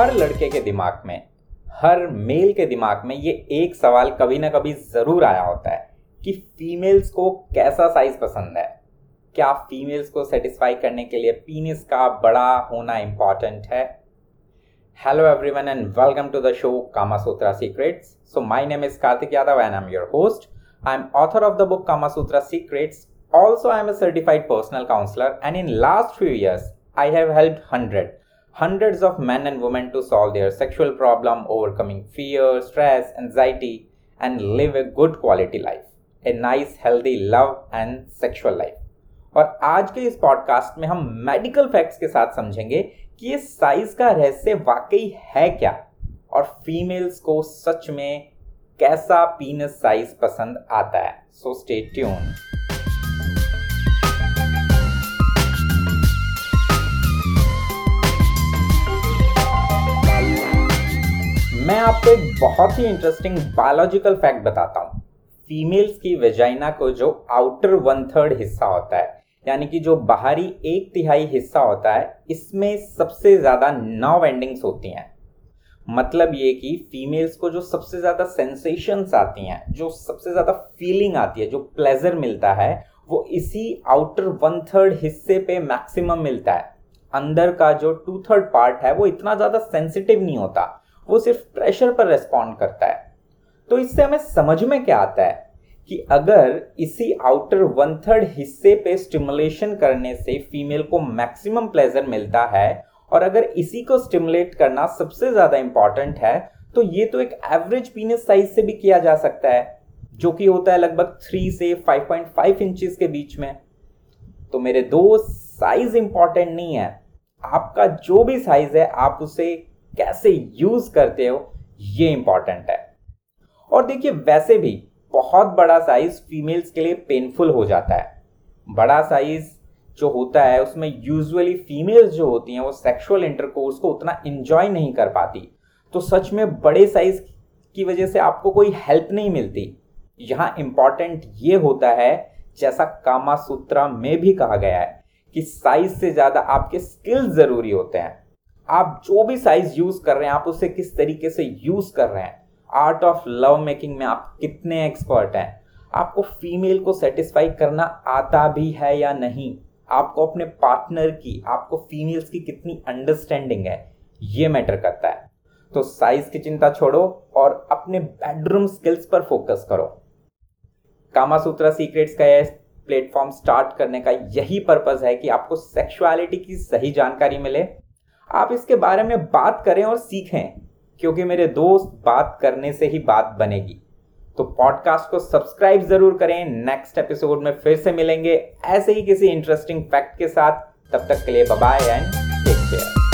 हर लड़के के दिमाग में, हर मेल के दिमाग में ये एक सवाल कभी ना कभी ज़रूर आया होता है कि फीमेल्स को कैसा साइज़ पसंद है? क्या फीमेल्स को सेटिस्फाई करने के लिए पीनिस का बड़ा होना इंपॉर्टेंट है? Hello everyone and welcome to the show Kamasutra secrets so my name is Kartik Yadav and I am your host I am author of the book Kamasutra secrets also I am a certified personal counsellor and in last few years I have help hundred hundreds of men and women to solve their sexual problem, overcoming fear, stress, anxiety, and live a good quality life. A nice, healthy love and sexual life. और आज के इस podcast में हम medical facts के साथ समझेंगे कि ये साइज़ का रहस्य वाकई है क्या और फीमेल्स को सच में कैसा पीनस साइज़ पसंद आता है सो स्टे ट्यून आपको एक बहुत ही इंटरेस्टिंग बायोलॉजिकल फैक्ट बताता हूँ। फीमेल्स की वेजाइना को जो आउटर वन थर्ड हिस्सा होता है, यानी कि जो बाहरी एक तिहाई हिस्सा होता है, इसमें सबसे ज़्यादा नौ एंडिंग्स होती हैं। मतलब ये कि फीमेल्स को जो सबसे ज़्यादा सेंसेशंस आती हैं, जो सबसे ज़्यादा फीलिंग आती है, जो प्लेजर मिलता है, वो इसी आउटर वन थर्ड हिस्से पे मैक्सिमम मिलता है। अंदर का जो टू थर्ड पार्ट है, वो इतना ज़्यादा सेंसिटिव नहीं होता। वो सिर्फ़ प्रेशर पर रेस्पॉन्ड करता है। तो इससे हमें समझ में क्या आता है कि अगर इसी आउटर वन थर्ड हिस्से पे स्टिमुलेशन करने से फीमेल को मैक्सिमम प्लेजर मिलता है और अगर इसी को स्टिमुलेट करना सबसे ज़्यादा इंपॉर्टेंट है तो ये तो एक एवरेज पीनस साइज़ से भी किया जा सकता है, जो कि होता है लगभग थ्री से 5.5 इंचेस के बीच में। तो मेरे दोस्त साइज़ इंपॉर्टेंट नहीं है। आपका जो भी साइज़ है, आप उसे कैसे यूज़ करते हो, ये इंपॉर्टेंट है। और देखिए, वैसे भी बहुत बड़ा साइज़ फीमेल्स के लिए पेनफुल हो जाता है। बड़ा साइज़ जो होता है, उसमें यूजुअली फीमेल्स जो होती हैं, वो सेक्सुअल इंटरकोर्स को उतना इंजॉय नहीं कर पाती। तो सच में बड़े साइज़ की वजह से आपको कोई हेल्प नहीं मिलती। यहाँ इंपॉर्टेंट ये होता है, जैसा कामा सूत्रा में भी कहा गया है, कि साइज़ से ज़्यादा आपके स्किल्स ज़रूरी होते हैं। आप जो भी साइज़ यूज़ कर रहे हैं, आप उसे किस तरीके से यूज़ कर रहे हैं? आर्ट ऑफ़ लव मेकिंग में आप कितने एक्सपर्ट हैं? आपको फीमेल को सेटिस्फाई करना आता भी है या नहीं? आपको अपने पार्टनर की, आपको फीमेल्स की कितनी अंडरस्टैंडिंग है? ये मैटर करता है। तो साइज़ की चिंता छोड़ो और अपने बेडरूम स्किल्स पर फोकस करो। कामा सूत्रा सीक्रेट्स का यह प्लेटफॉर्म स्टार्ट करने का यही पर्पज है कि आपको सेक्सुअलिटी की सही जानकारी मिले। आप इसके बारे में बात करें और सीखें, क्योंकि मेरे दोस्त बात करने से ही बात बनेगी। तो पॉडकास्ट को सब्सक्राइब ज़रूर करें। नेक्स्ट एपिसोड में फिर से मिलेंगे। ऐसे ही किसी इंटरेस्टिंग फैक्ट के साथ। तब तक के लिए बाय एंड टेक केयर